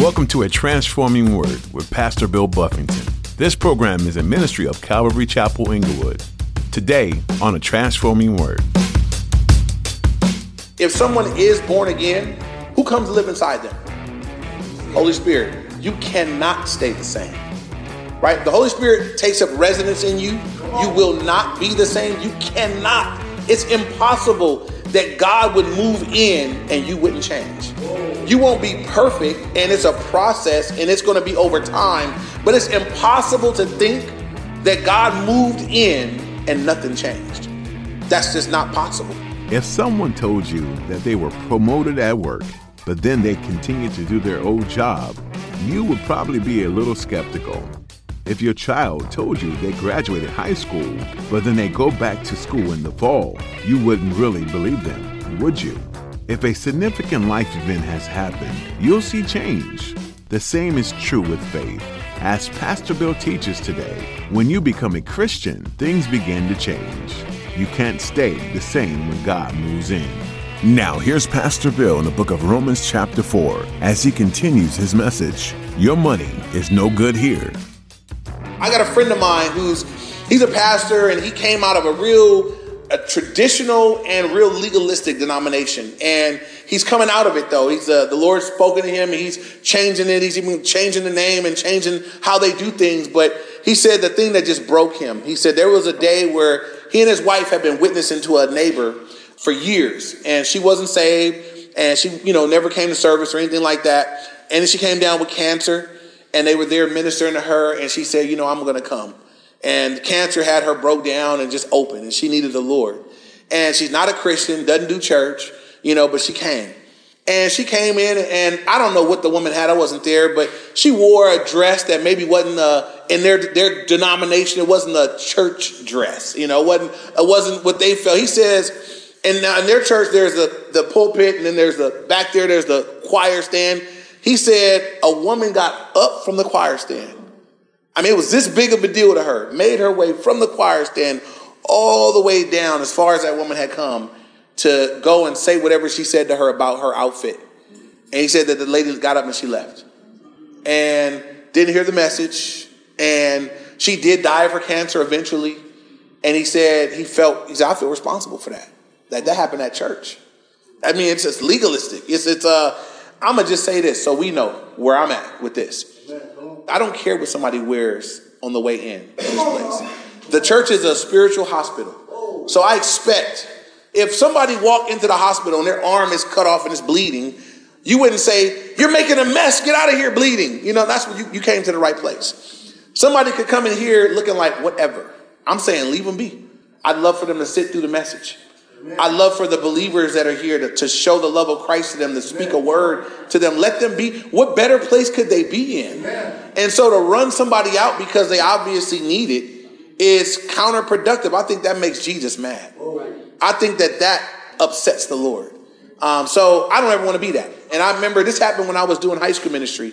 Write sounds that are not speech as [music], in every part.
Welcome to A Transforming Word with Pastor Bill Buffington. This program is a ministry of Calvary Chapel Inglewood. Today on A Transforming Word. If someone is born again, who comes to live inside them? Holy Spirit. You cannot stay the same. Right? The Holy Spirit takes up residence in you. You will not be the same. You cannot. It's impossible that God would move in and you wouldn't change. You won't be perfect, and it's a process and it's going to be over time, but it's impossible to think that God moved in and nothing changed. That's just not possible. If someone told you that they were promoted at work, but then they continued to do their old job, you would probably be a little skeptical. If your child told you they graduated high school, but then they go back to school in the fall, you wouldn't really believe them, would you? If a significant life event has happened, you'll see change. The same is true with faith. As Pastor Bill teaches today, when you become a Christian, things begin to change. You can't stay the same when God moves in. Now, here's Pastor Bill in the book of Romans, chapter 4, as he continues his message Your money is no good here. I got a friend of mine who's he's a pastor and he came out of a real a traditional and real legalistic denomination. And he's coming out of it though. He's uh, the Lord's spoken to him. He's changing it. He's even changing the name and changing how they do things. But he said the thing that just broke him. He said there was a day where he and his wife had been witnessing to a neighbor for years, and she wasn't saved, and she you know never came to service or anything like that. And then she came down with cancer, and they were there ministering to her, and she said, you know, I'm going to come. And cancer had her broke down and just open, and she needed the Lord. And she's not a Christian, doesn't do church, you know, but she came. And she came in, and I don't know what the woman had. I wasn't there, but she wore a dress that maybe wasn't uh, in their their denomination. It wasn't a church dress, you know. It wasn't it wasn't what they felt. He says, and now in their church, there's the the pulpit, and then there's the back there. There's the choir stand. He said a woman got up from the choir stand I mean, it was this big of a deal to her. Made her way from the choir stand all the way down as far as that woman had come to go and say whatever she said to her about her outfit. And he said that the lady got up and she left. And didn't hear the message. And she did die of her cancer eventually. And he said he felt, he said, I feel responsible for that. That that happened at church. I mean, it's just legalistic. It's, it's, uh, I'm going to just say this so we know where I'm at with this. I don't care what somebody wears on the way in this place. The church is a spiritual hospital. So I expect if somebody walked into the hospital and their arm is cut off and it's bleeding, you wouldn't say, You're making a mess, get out of here bleeding. You know, that's what you, you came to the right place. Somebody could come in here looking like whatever. I'm saying leave them be. I'd love for them to sit through the message. I love for the believers that are here to, to show the love of Christ to them, to speak a word to them. Let them be. What better place could they be in? And so to run somebody out because they obviously need it is counterproductive. I think that makes Jesus mad. I think that that upsets the Lord. Um, so I don't ever want to be that. And I remember this happened when I was doing high school ministry,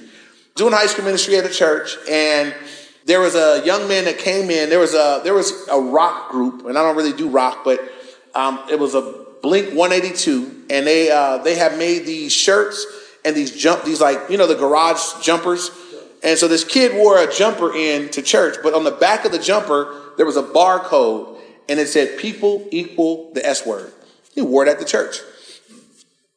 doing high school ministry at a church, and there was a young man that came in. There was a there was a rock group, and I don't really do rock, but um, it was a Blink 182, and they uh, they have made these shirts and these jump these like you know the garage jumpers. And so this kid wore a jumper in to church, but on the back of the jumper there was a barcode, and it said "People equal the S word." He wore it at the church.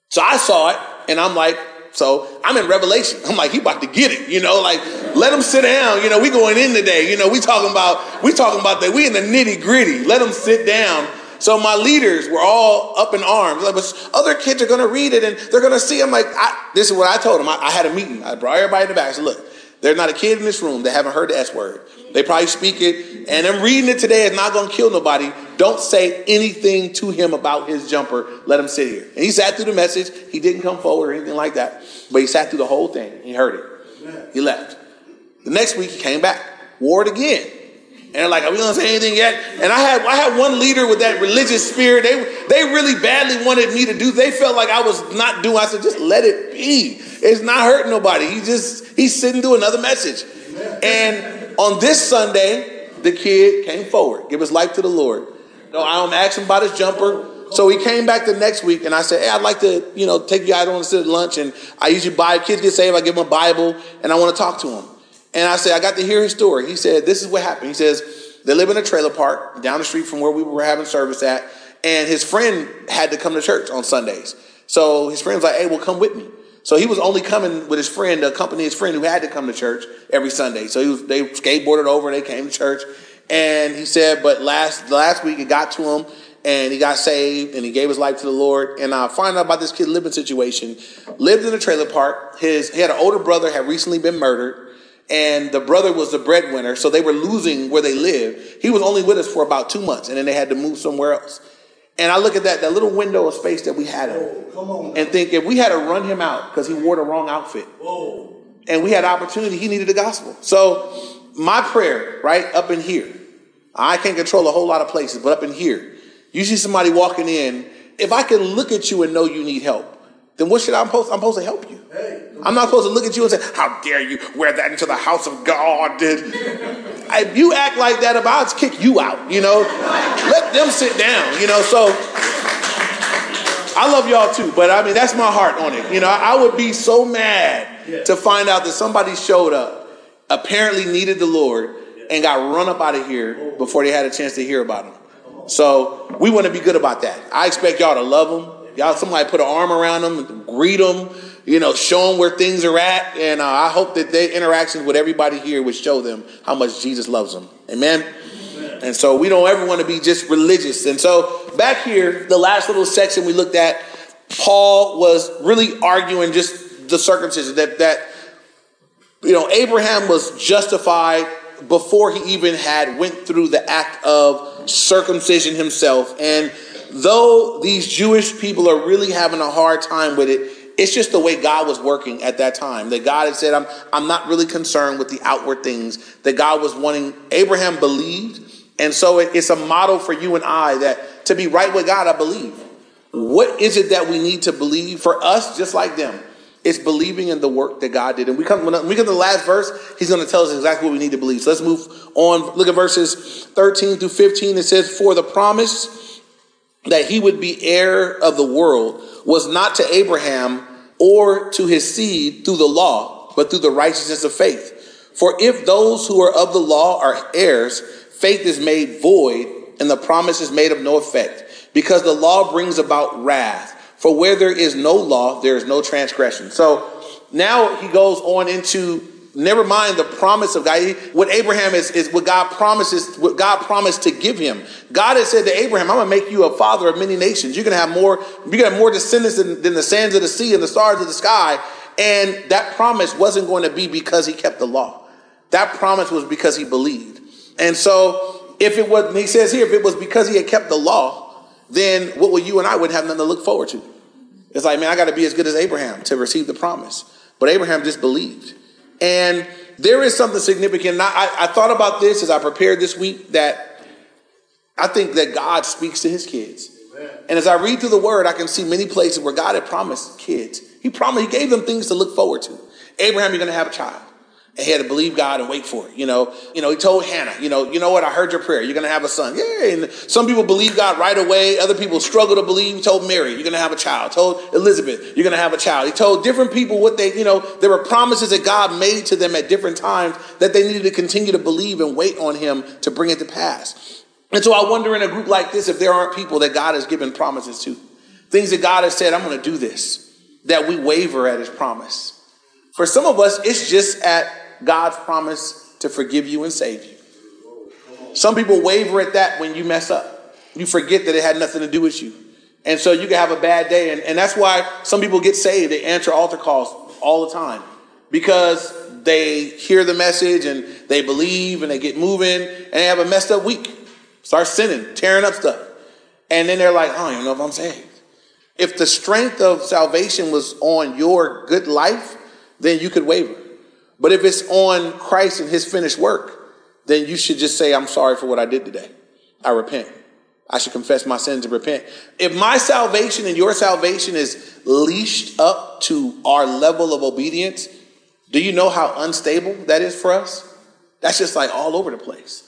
So I saw it, and I'm like, so I'm in Revelation. I'm like, he about to get it, you know, like let him sit down. You know, we going in today. You know, we talking about we talking about that. We in the nitty gritty. Let him sit down so my leaders were all up in arms. Like, but other kids are going to read it and they're going to see. I'm like, I, this is what I told them. I, I, had a meeting. I brought everybody in the back. I said, look, there's not a kid in this room that haven't heard the S word. They probably speak it, and them reading it today is not going to kill nobody. Don't say anything to him about his jumper. Let him sit here. And he sat through the message. He didn't come forward or anything like that, but he sat through the whole thing. He heard it. He left. The next week he came back, wore it again. And like, are we gonna say anything yet? And I had I had one leader with that religious spirit. They they really badly wanted me to do. They felt like I was not doing. I said, just let it be. It's not hurting nobody. He just he's sitting through another message. And on this Sunday, the kid came forward, give his life to the Lord. No, I don't ask him about his jumper. So he came back the next week, and I said, "Hey, I'd like to, you know, take you out on sit lunch." And I usually buy kids get saved. I give them a Bible, and I want to talk to them. And I said, I got to hear his story. He said, "This is what happened." He says they live in a trailer park down the street from where we were having service at, and his friend had to come to church on Sundays. So his friend's like, "Hey, well, come with me." So he was only coming with his friend to accompany his friend who had to come to church every Sunday. So he was, they skateboarded over and they came to church. And he said, but last last week it got to him and he got saved and he gave his life to the Lord. And I find out about this kid living situation. Lived in a trailer park. His he had an older brother had recently been murdered. And the brother was the breadwinner, so they were losing where they lived. He was only with us for about two months, and then they had to move somewhere else. And I look at that, that little window of space that we had him and think if we had to run him out because he wore the wrong outfit Whoa. and we had opportunity, he needed the gospel. So my prayer, right, up in here, I can't control a whole lot of places, but up in here, you see somebody walking in, if I can look at you and know you need help, then what should I, I'm supposed, I'm supposed to help you. Hey, I'm not supposed to look at you and say, how dare you wear that into the house of God. Dude? [laughs] If you act like that, about to kick you out, you know. Let them sit down, you know. So I love y'all too, but I mean, that's my heart on it. You know, I would be so mad to find out that somebody showed up, apparently needed the Lord, and got run up out of here oh. before they had a chance to hear about him. So we want to be good about that. I expect y'all to love them. Y'all, somebody put an arm around them, greet them, you know, show them where things are at. And uh, I hope that their interactions with everybody here would show them how much Jesus loves them. Amen. Amen. And so we don't ever want to be just religious. And so back here, the last little section we looked at, Paul was really arguing just the circumcision that that you know Abraham was justified before he even had went through the act of circumcision himself and though these jewish people are really having a hard time with it it's just the way god was working at that time that god had said i'm, I'm not really concerned with the outward things that god was wanting abraham believed and so it, it's a model for you and i that to be right with god i believe what is it that we need to believe for us just like them it's believing in the work that God did. And we come when we get to the last verse, he's going to tell us exactly what we need to believe. So let's move on. Look at verses 13 through 15. It says, For the promise that he would be heir of the world was not to Abraham or to his seed through the law, but through the righteousness of faith. For if those who are of the law are heirs, faith is made void and the promise is made of no effect, because the law brings about wrath. For where there is no law, there is no transgression. So now he goes on into never mind the promise of God. What Abraham is, is what God promises, what God promised to give him. God has said to Abraham, I'm gonna make you a father of many nations. You're gonna have more, you're gonna have more descendants than, than the sands of the sea and the stars of the sky. And that promise wasn't going to be because he kept the law. That promise was because he believed. And so if it was, he says here, if it was because he had kept the law, then what would you and I would have nothing to look forward to? It's like, man, I got to be as good as Abraham to receive the promise. But Abraham just believed. And there is something significant. I, I, thought about this as I prepared this week that I think that God speaks to his kids. And as I read through the word, I can see many places where God had promised kids. He promised, he gave them things to look forward to. Abraham, you're going to have a child. And he had to believe God and wait for it. You know, you know, he told Hannah, you know, you know what? I heard your prayer. You're going to have a son. Yeah. And some people believe God right away. Other people struggle to believe. He told Mary, you're going to have a child. Told Elizabeth, you're going to have a child. He told different people what they, you know, there were promises that God made to them at different times that they needed to continue to believe and wait on him to bring it to pass. And so I wonder in a group like this if there aren't people that God has given promises to, things that God has said, I'm going to do this, that we waver at his promise. For some of us, it's just at God's promise to forgive you and save you. Some people waver at that when you mess up. You forget that it had nothing to do with you. And so you can have a bad day. And, and that's why some people get saved. They answer altar calls all the time because they hear the message and they believe and they get moving and they have a messed up week. Start sinning, tearing up stuff. And then they're like, oh, I don't even know if I'm saved. If the strength of salvation was on your good life, then you could waver. But if it's on Christ and his finished work, then you should just say, I'm sorry for what I did today. I repent. I should confess my sins and repent. If my salvation and your salvation is leashed up to our level of obedience, do you know how unstable that is for us? That's just like all over the place.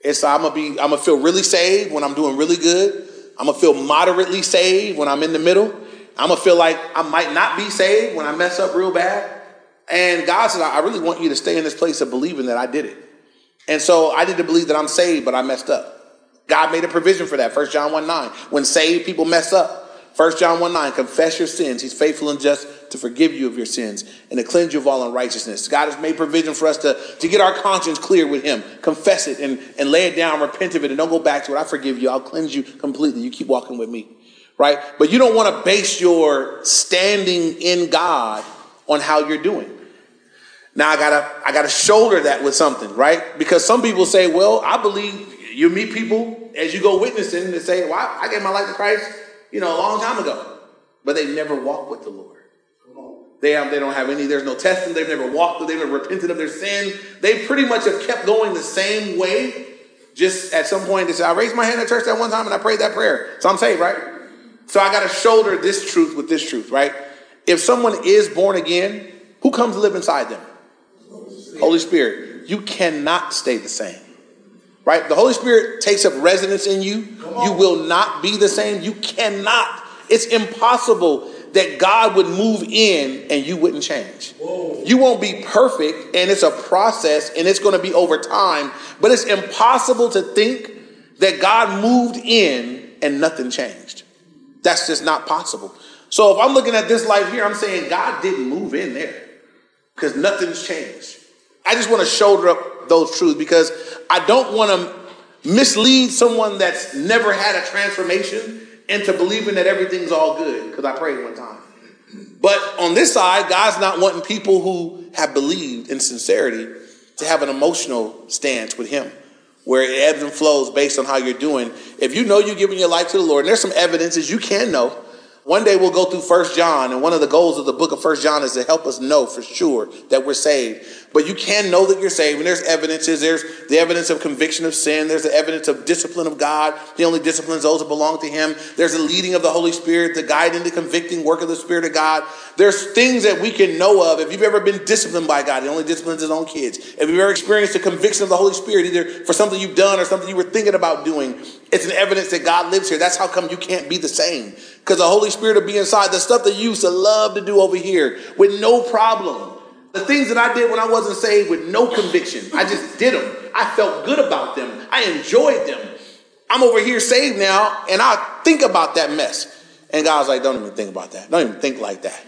It's I'm gonna be I'm gonna feel really saved when I'm doing really good. I'm gonna feel moderately saved when I'm in the middle. I'm gonna feel like I might not be saved when I mess up real bad. And God said, I really want you to stay in this place of believing that I did it. And so I need to believe that I'm saved, but I messed up. God made a provision for that. 1 John 1 9. When saved people mess up, 1 John 1 9, confess your sins. He's faithful and just to forgive you of your sins and to cleanse you of all unrighteousness. God has made provision for us to, to get our conscience clear with Him. Confess it and, and lay it down, repent of it, and don't go back to it. I forgive you. I'll cleanse you completely. You keep walking with me. Right? But you don't want to base your standing in God on how you're doing. Now I gotta I gotta shoulder that with something, right? Because some people say, well, I believe you meet people as you go witnessing and say, well, I gave my life to Christ you know, a long time ago. But they never walked with the Lord. They, have, they don't have any, there's no testing. They've never walked, they've never repented of their sin. They pretty much have kept going the same way. Just at some point, they said, I raised my hand at church that one time and I prayed that prayer. So I'm saved, right? So I got to shoulder this truth with this truth, right? If someone is born again, who comes to live inside them? Holy Spirit. You cannot stay the same right? The Holy Spirit takes up residence in you. You will not be the same. You cannot. It's impossible that God would move in and you wouldn't change. Whoa. You won't be perfect, and it's a process and it's going to be over time, but it's impossible to think that God moved in and nothing changed. That's just not possible. So if I'm looking at this life here, I'm saying God didn't move in there because nothing's changed. I just want to shoulder up those truths because I don't want to mislead someone that's never had a transformation into believing that everything's all good because I prayed one time. But on this side, God's not wanting people who have believed in sincerity to have an emotional stance with Him where it ebbs and flows based on how you're doing. If you know you're giving your life to the Lord, and there's some evidences you can know one day we'll go through First John, and one of the goals of the book of First John is to help us know for sure that we're saved. But you can know that you're saved, and there's evidences. There's the evidence of conviction of sin. There's the evidence of discipline of God. The only disciplines those that belong to Him. There's the leading of the Holy Spirit, the guiding, the convicting work of the Spirit of God. There's things that we can know of. If you've ever been disciplined by God, the only disciplines his own kids. If you've ever experienced the conviction of the Holy Spirit, either for something you've done or something you were thinking about doing, it's an evidence that God lives here. That's how come you can't be the same. Because the Holy Spirit will be inside. The stuff that you used to love to do over here with no problem. The things that I did when I wasn't saved with no conviction. I just did them. I felt good about them. I enjoyed them. I'm over here saved now, and I think about that mess. And God's like, don't even think about that. Don't even think like that.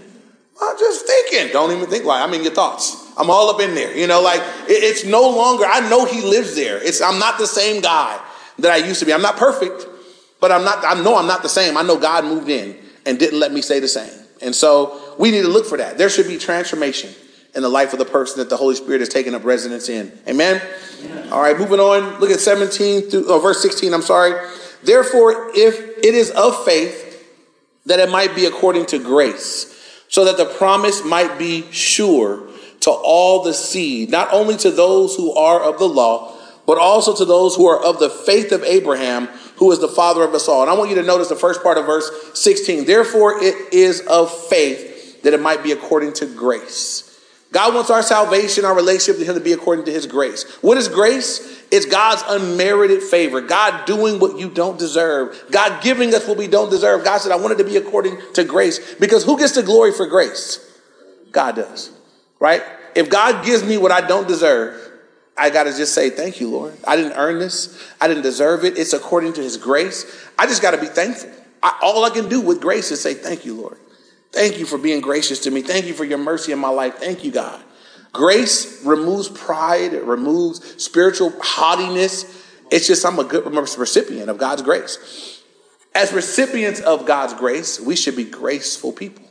I'm just thinking. Don't even think like I'm in your thoughts. I'm all up in there. You know, like it, it's no longer. I know He lives there. It's I'm not the same guy that I used to be. I'm not perfect, but I'm not. I know I'm not the same. I know God moved in and didn't let me stay the same. And so we need to look for that. There should be transformation in the life of the person that the Holy Spirit has taken up residence in. Amen. Amen. All right, moving on. Look at 17 through oh, verse 16. I'm sorry. Therefore, if it is of faith, that it might be according to grace, so that the promise might be sure to all the seed, not only to those who are of the law, but also to those who are of the faith of Abraham, who is the father of us all. And I want you to notice the first part of verse 16. Therefore, it is of faith that it might be according to grace. God wants our salvation, our relationship to Him to be according to His grace. What is grace? It's God's unmerited favor. God doing what you don't deserve. God giving us what we don't deserve. God said, I wanted to be according to grace. Because who gets the glory for grace? God does. Right? If God gives me what I don't deserve, I got to just say, Thank you, Lord. I didn't earn this. I didn't deserve it. It's according to His grace. I just got to be thankful. I, all I can do with grace is say, Thank you, Lord. Thank you for being gracious to me. Thank you for your mercy in my life. Thank you, God. Grace removes pride, it removes spiritual haughtiness. It's just I'm a good recipient of God's grace. As recipients of God's grace, we should be graceful people.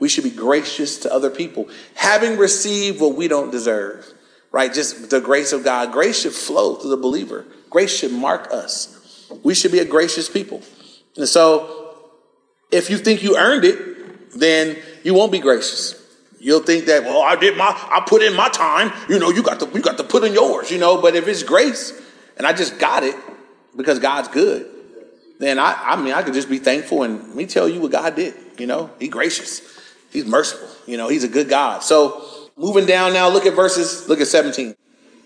We should be gracious to other people, having received what we don't deserve, right? Just the grace of God. Grace should flow through the believer, grace should mark us. We should be a gracious people. And so, if you think you earned it, then you won't be gracious. You'll think that, well, I did my, I put in my time. You know, you got to, you got to put in yours. You know, but if it's grace, and I just got it because God's good, then I, I mean, I could just be thankful and let me tell you what God did. You know, He's gracious, He's merciful. You know, He's a good God. So moving down now, look at verses. Look at seventeen.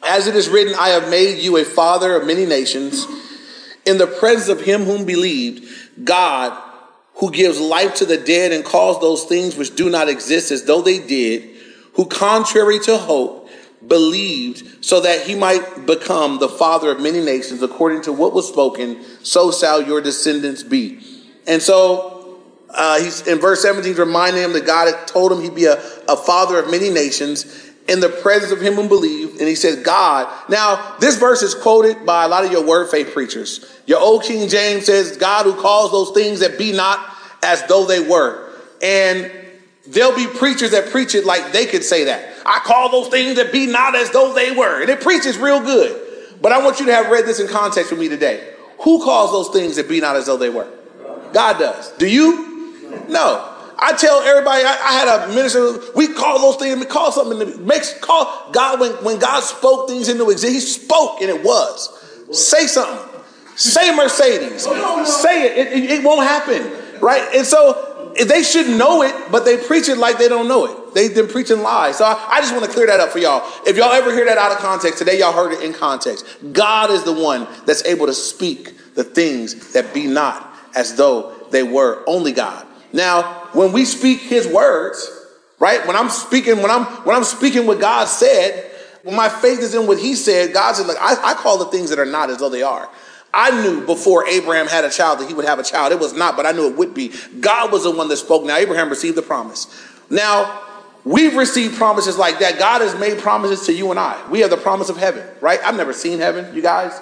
As it is written, I have made you a father of many nations in the presence of him whom believed, God, who gives life to the dead and calls those things which do not exist as though they did, who contrary to hope believed so that he might become the father of many nations according to what was spoken, so shall your descendants be. And so uh, he's in verse 17 reminding him that God had told him he'd be a, a father of many nations in the presence of him who believed. And he said, God. Now, this verse is quoted by a lot of your word faith preachers. Your old King James says, God who calls those things that be not as though they were. And there'll be preachers that preach it like they could say that. I call those things that be not as though they were. And it preaches real good. But I want you to have read this in context with me today. Who calls those things that be not as though they were? God does. Do you? No. I tell everybody, I, I, had a minister, we call those things, we call something that makes, call God, when, when God spoke things into existence, he spoke and it was. Say something. Say Mercedes. Say it. It, it. it won't happen. Right? And so they should know it, but they preach it like they don't know it. They've been preaching lies. So I, I just want to clear that up for y'all. If y'all ever hear that out of context, today y'all heard it in context. God is the one that's able to speak the things that be not as though they were. Only God. Now, when we speak his words, right? When I'm speaking, when I'm when I'm speaking what God said, when my faith is in what he said, God said, like, I, I call the things that are not as though they are. I knew before Abraham had a child that he would have a child. It was not, but I knew it would be. God was the one that spoke. Now, Abraham received the promise. Now, we've received promises like that. God has made promises to you and I. We have the promise of heaven, right? I've never seen heaven, you guys.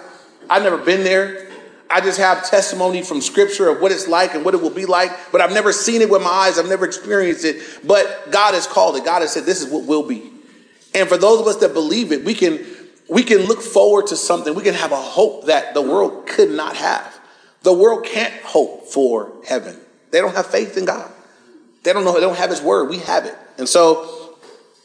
I've never been there. I just have testimony from scripture of what it's like and what it will be like, but I've never seen it with my eyes. I've never experienced it. But God has called it. God has said, this is what will be. And for those of us that believe it, we can we can look forward to something. We can have a hope that the world could not have. The world can't hope for heaven. They don't have faith in God. They don't know, they don't have his word. We have it. And so,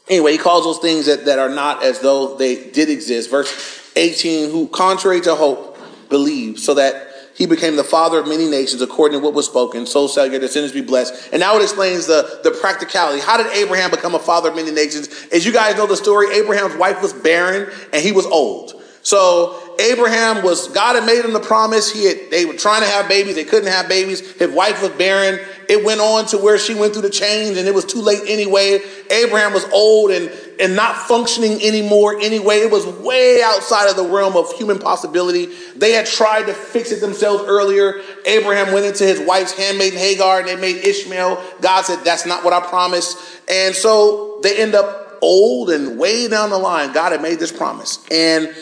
anyway, he calls those things that, that are not as though they did exist. Verse 18, who contrary to hope believe, so that he became the father of many nations according to what was spoken. So shall your descendants be blessed. And now it explains the, the practicality. How did Abraham become a father of many nations? As you guys know the story, Abraham's wife was barren and he was old. So Abraham was, God had made him the promise. He had, they were trying to have babies. They couldn't have babies. His wife was barren. It went on to where she went through the change, and it was too late anyway. Abraham was old and, and not functioning anymore anyway. It was way outside of the realm of human possibility. They had tried to fix it themselves earlier. Abraham went into his wife's handmaiden Hagar and they made Ishmael. God said, that's not what I promised. And so they end up old and way down the line. God had made this promise. And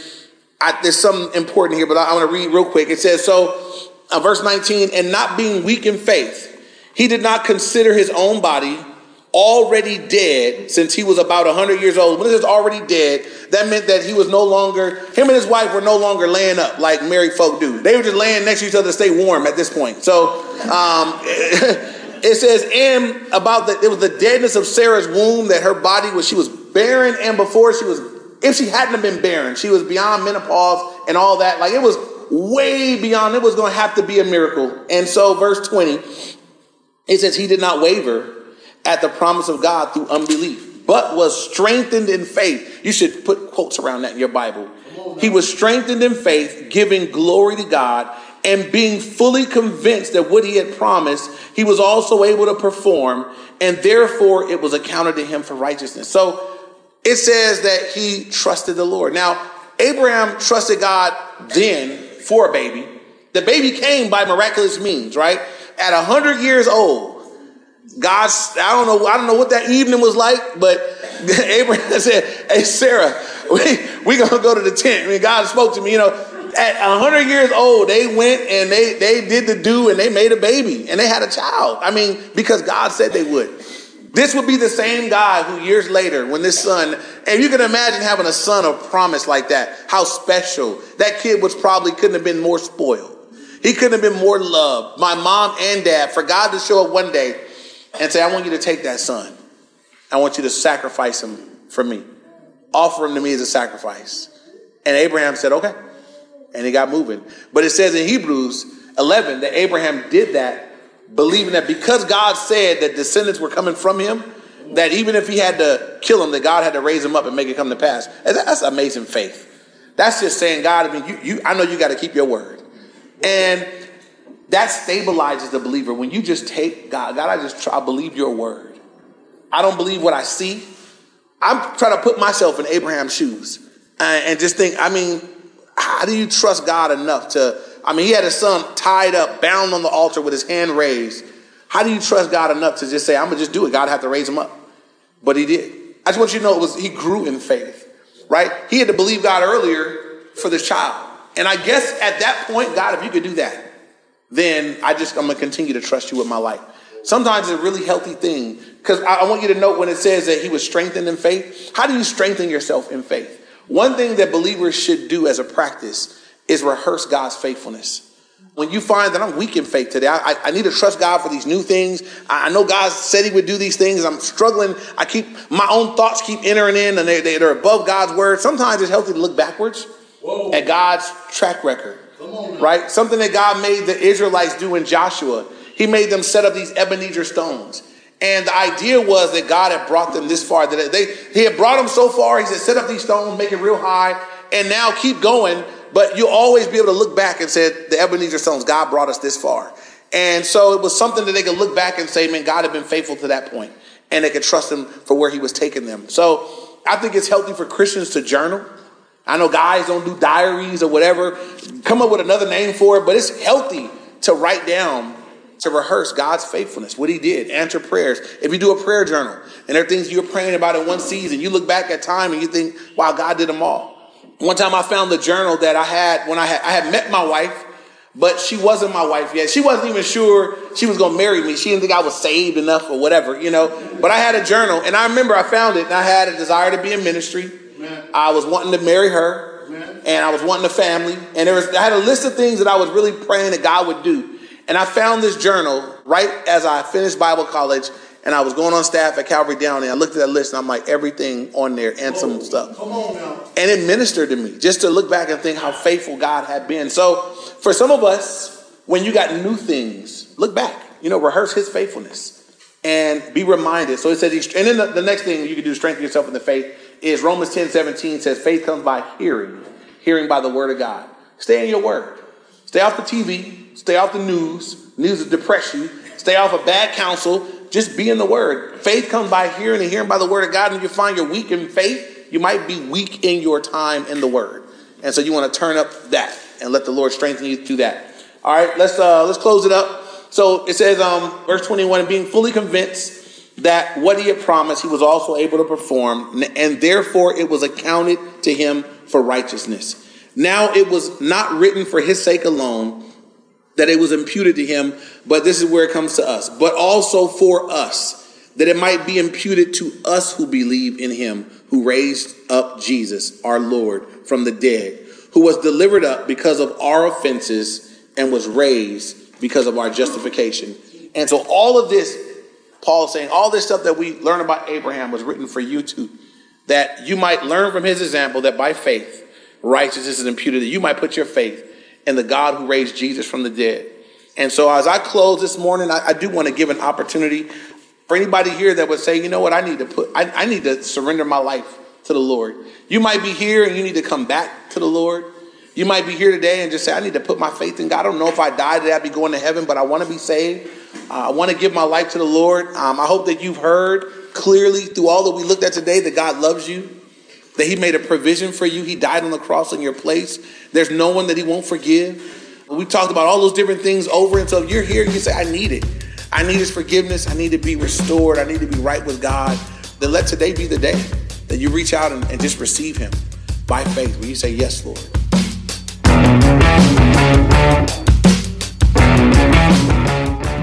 I, there's something important here, but I, I want to read real quick. It says, so uh, verse 19, and not being weak in faith, he did not consider his own body already dead since he was about 100 years old. When it says already dead, that meant that he was no longer, him and his wife were no longer laying up like married folk do. They were just laying next to each other to stay warm at this point. So um, [laughs] it says, and about that, it was the deadness of Sarah's womb that her body was, she was barren, and before she was if she hadn't been barren, she was beyond menopause and all that. Like it was way beyond, it was going to have to be a miracle. And so, verse 20, it says, He did not waver at the promise of God through unbelief, but was strengthened in faith. You should put quotes around that in your Bible. He was strengthened in faith, giving glory to God, and being fully convinced that what he had promised, he was also able to perform, and therefore it was accounted to him for righteousness. So, it says that he trusted the Lord. Now, Abraham trusted God then for a baby. The baby came by miraculous means, right? At a hundred years old, God's, I don't know, I don't know what that evening was like, but [laughs] Abraham [laughs] said, Hey, Sarah, we, we gonna go to the tent. I mean, God spoke to me, you know, at a hundred years old, they went and they, they did the do and they made a baby and they had a child. I mean, because God said they would. This would be the same guy who years later, when this son, and you can imagine having a son of promise like that, how special. That kid was probably couldn't have been more spoiled. He couldn't have been more loved. My mom and dad, for God to show up one day and say, I want you to take that son. I want you to sacrifice him for me. Offer him to me as a sacrifice. And Abraham said, okay. And he got moving. But it says in Hebrews 11 that Abraham did that believing that because God said that descendants were coming from him, that even if he had to kill him, that God had to raise him up and make it come to pass. That's amazing faith. That's just saying, God, I mean, you, you I know you got to keep your word. And that stabilizes the believer when you just take God, God, I just try, I believe your word. I don't believe what I see. I'm trying to put myself in Abraham's shoes and, and just think, I mean, how do you trust God enough to, I mean, he had his son tied up, bound on the altar with his hand raised. How do you trust God enough to just say, I'm gonna just do it? God had to raise him up. But he did. I just want you to know it was he grew in faith, right? He had to believe God earlier for this child. And I guess at that point, God, if you could do that, then I just I'm gonna continue to trust you with my life. Sometimes it's a really healthy thing because I want you to note when it says that he was strengthened in faith. How do you strengthen yourself in faith? One thing that believers should do as a practice is rehearse God's faithfulness. When you find that I'm weak in faith today, I, I need to trust God for these new things. I, I know God said He would do these things. I'm struggling. I keep my own thoughts keep entering in, and they, they, are above God's word. Sometimes it's healthy to look backwards Whoa. at God's track record, right? Something that God made the Israelites do in Joshua. He made them set up these Ebenezer stones. And the idea was that God had brought them this far. That they He had brought them so far. He said, "Set up these stones, make it real high, and now keep going." But you'll always be able to look back and say, "The Ebenezer stones, God brought us this far." And so it was something that they could look back and say, "Man, God had been faithful to that point," and they could trust Him for where He was taking them. So I think it's healthy for Christians to journal. I know guys don't do diaries or whatever. Come up with another name for it, but it's healthy to write down to rehearse God's faithfulness, what He did, answer prayers. If you do a prayer journal and there are things you're praying about in one season, you look back at time and you think, wow, God did them all. One time I found the journal that I had when I had I had met my wife, but she wasn't my wife yet. She wasn't even sure she was gonna marry me. She didn't think I was saved enough or whatever, you know. But I had a journal and I remember I found it and I had a desire to be in ministry. Amen. I was wanting to marry her. Amen. And I was wanting a family. And there was I had a list of things that I was really praying that God would do. And I found this journal right as I finished Bible college and I was going on staff at Calvary Downey. I looked at that list and I'm like, everything on there and some stuff. Come on now. And it ministered to me just to look back and think how faithful God had been. So for some of us, when you got new things, look back, you know, rehearse his faithfulness and be reminded. So it says, and then the, the next thing you can do to strengthen yourself in the faith is Romans 10 17 says, faith comes by hearing, hearing by the word of God. Stay in your word. Stay off the TV, Stay off the news. News will depress you. Stay off of bad counsel. Just be in the word. Faith comes by hearing and hearing by the word of God. And if you find you're weak in faith, you might be weak in your time in the word. And so you want to turn up that and let the Lord strengthen you through that. All right, let's uh let's close it up. So it says, um, verse 21, being fully convinced that what he had promised he was also able to perform, and therefore it was accounted to him for righteousness. Now it was not written for his sake alone that it was imputed to him, but this is where it comes to us, but also for us, that it might be imputed to us who believe in him who raised up Jesus, our Lord, from the dead, who was delivered up because of our offenses and was raised because of our justification. And so all of this, Paul is saying, all this stuff that we learn about Abraham was written for you too, that you might learn from his example that by faith, righteousness is imputed, that you might put your faith and the God who raised Jesus from the dead. And so as I close this morning, I, I do want to give an opportunity for anybody here that would say, you know what, I need to put, I, I need to surrender my life to the Lord. You might be here and you need to come back to the Lord. You might be here today and just say, I need to put my faith in God. I don't know if I die today, I'd be going to heaven, but I want to be saved. Uh, I want to give my life to the Lord. Um, I hope that you've heard clearly through all that we looked at today that God loves you that he made a provision for you. He died on the cross in your place. There's no one that he won't forgive. We talked about all those different things over. And so if you're here, you say, I need it. I need his forgiveness. I need to be restored. I need to be right with God. Then let today be the day that you reach out and, and just receive him by faith, When you say, Yes, Lord.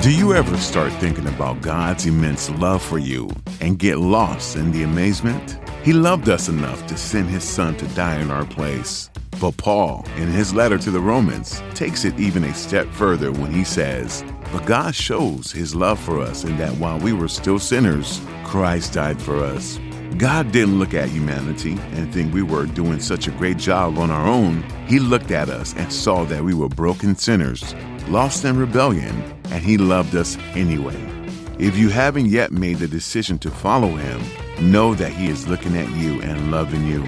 Do you ever start thinking about God's immense love for you and get lost in the amazement? He loved us enough to send his son to die in our place. But Paul, in his letter to the Romans, takes it even a step further when he says, But God shows his love for us in that while we were still sinners, Christ died for us. God didn't look at humanity and think we were doing such a great job on our own. He looked at us and saw that we were broken sinners, lost in rebellion, and He loved us anyway. If you haven't yet made the decision to follow Him, know that He is looking at you and loving you.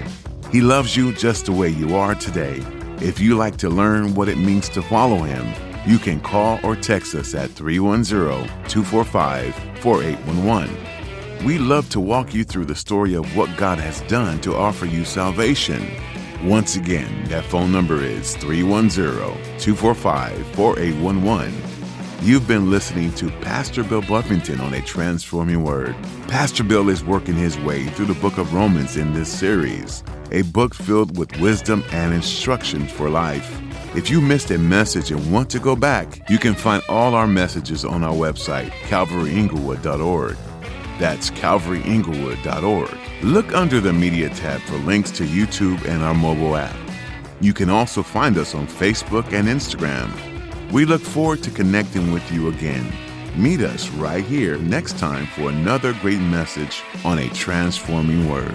He loves you just the way you are today. If you like to learn what it means to follow him, you can call or text us at 310 245 4811. We love to walk you through the story of what God has done to offer you salvation. Once again, that phone number is 310 245 4811. You've been listening to Pastor Bill Buffington on A Transforming Word. Pastor Bill is working his way through the book of Romans in this series, a book filled with wisdom and instructions for life. If you missed a message and want to go back, you can find all our messages on our website, calvaryinglewood.org. That's calvaryinglewood.org. Look under the media tab for links to YouTube and our mobile app. You can also find us on Facebook and Instagram. We look forward to connecting with you again. Meet us right here next time for another great message on a transforming word.